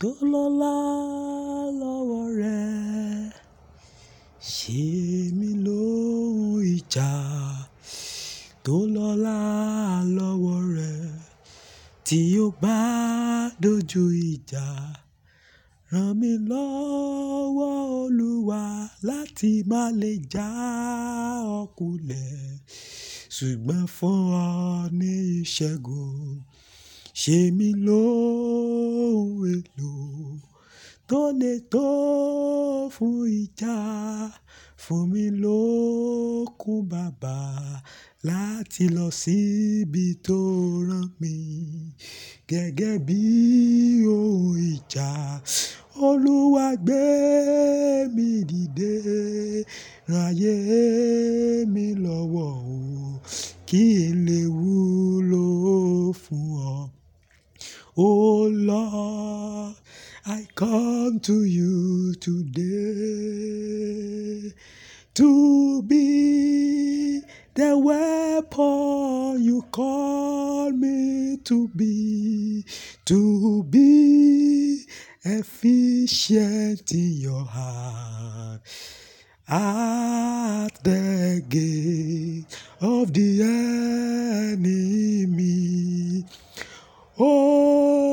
tó lọ́lá lọ́wọ́ rẹ̀. Ṣe mí lóhun ìjà tó lọ́lá lọ́wọ́ rẹ̀. Tí ó bá dojú ìjà, ràn mí lọ́wọ́ Olúwa láti má lè já ọ kulẹ̀. Ṣùgbọ́n fún ọ ní ìṣẹ́gun, ṣe mí lóhun èlò tó lè tó fún ìjà. Fún mi lókun bàbá láti lọ síbi tó rán mi gẹ́gẹ́ bí ohun ìjà. Olúwa gbé mi dìde, ayé mi lọ́wọ́ o, kí n I come to you today to be the weapon you call me to be, to be efficient in your hand. At the gate of the enemy. Oh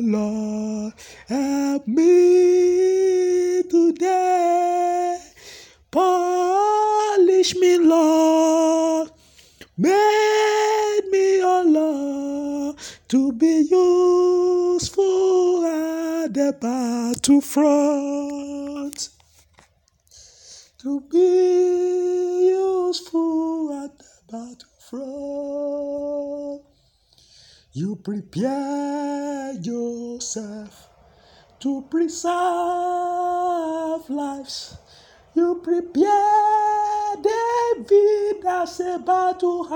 Lord, help me today. Polish me, Lord. Make me, oh Lord, to be useful at the battlefront. To be useful at the battlefront. You prepare yourself to preserve lives. You prepare David as a battle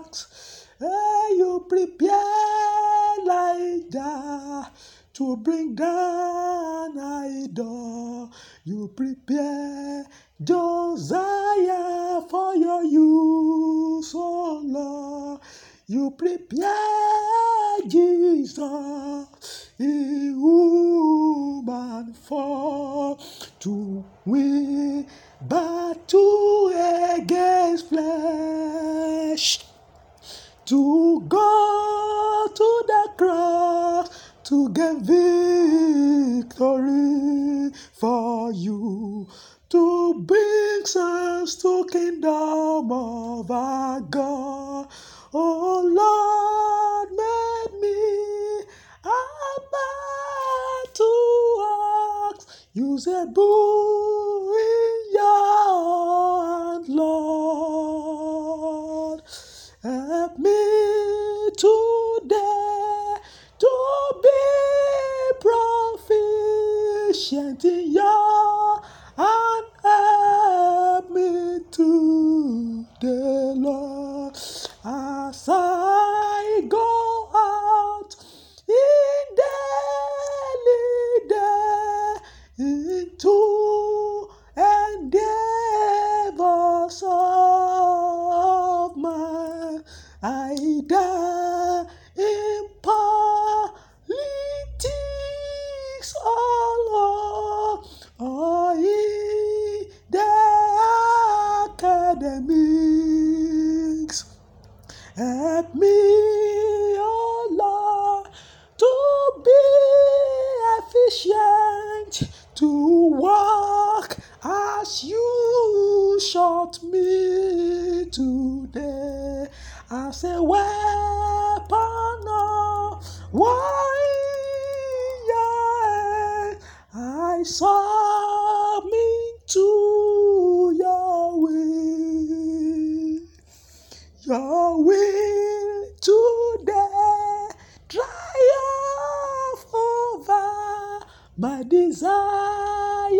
axe. Hey, you prepare Elijah to bring down idol. You prepare Josiah prepare Jesus in human form to win battle against flesh, to go to the cross to get victory for you, to bring us to kingdom of our God. Oh Lord, make me about to your hand, Lord. Help me today to be proficient in your and help me today, Lord, I die in politics, oh or in the academics. Help me, Lord, to be efficient, to work as you shot me today as a weapon of warrior. I submit to your will. Your will today triumph over my desire,